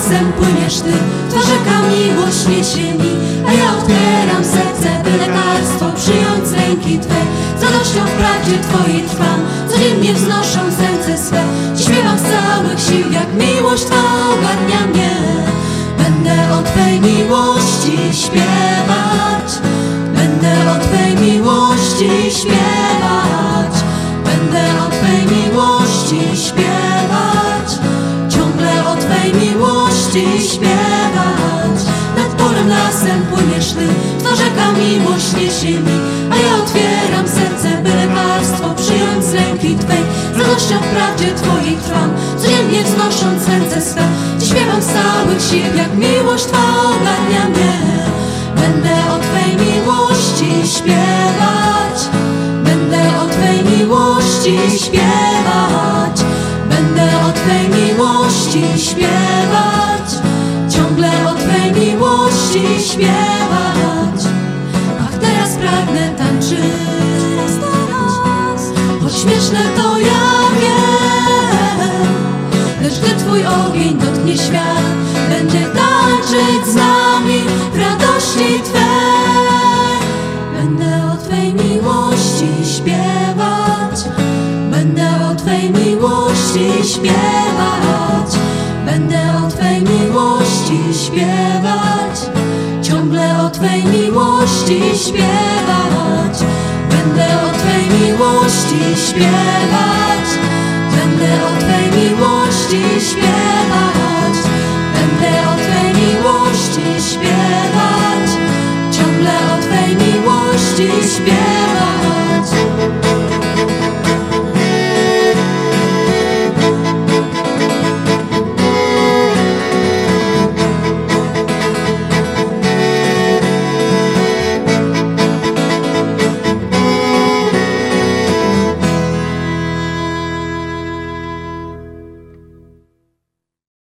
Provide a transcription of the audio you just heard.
lasem płyniesz Ty, to rzeka miłość niesie mi, a ja otwieram serce, by lekarstwo przyjąć z ręki Twej. Z radością w prawdzie Twojej trwam, codziennie wznosząc ręce swe. Śpiewam z całych sił, jak miłość Twa ogarnia mnie. Będę o Twej miłości śpiewać, będę o Twej miłości śpiewać, miłości śpiewać. Nad polem lasem płyniesz Ty, to rzeka miłość niesie mi, a ja otwieram serce, by lekarstwo przyjąć z ręki Twej. Z radością w prawdzie Twojej trwam, codziennie wznosząc ręce swe. Dziś śpiewam z całych sił, jak miłość Twa ogarnia mnie. Będę o Twej miłości śpiewać, będę o Twej miłości śpiewać, będę o Twej miłości śpiewać, miłości śpiewać. Ach, teraz pragnę tańczyć, choć śmieszne to ja wiem, lecz gdy Twój ogień dotknie świat, będę tańczyć z nami w radości Twej. Będę o Twej miłości śpiewać, będę o Twej miłości śpiewać, będę o Twej miłości śpiewać, o Twej miłości śpiewać, będę o Twej miłości śpiewać.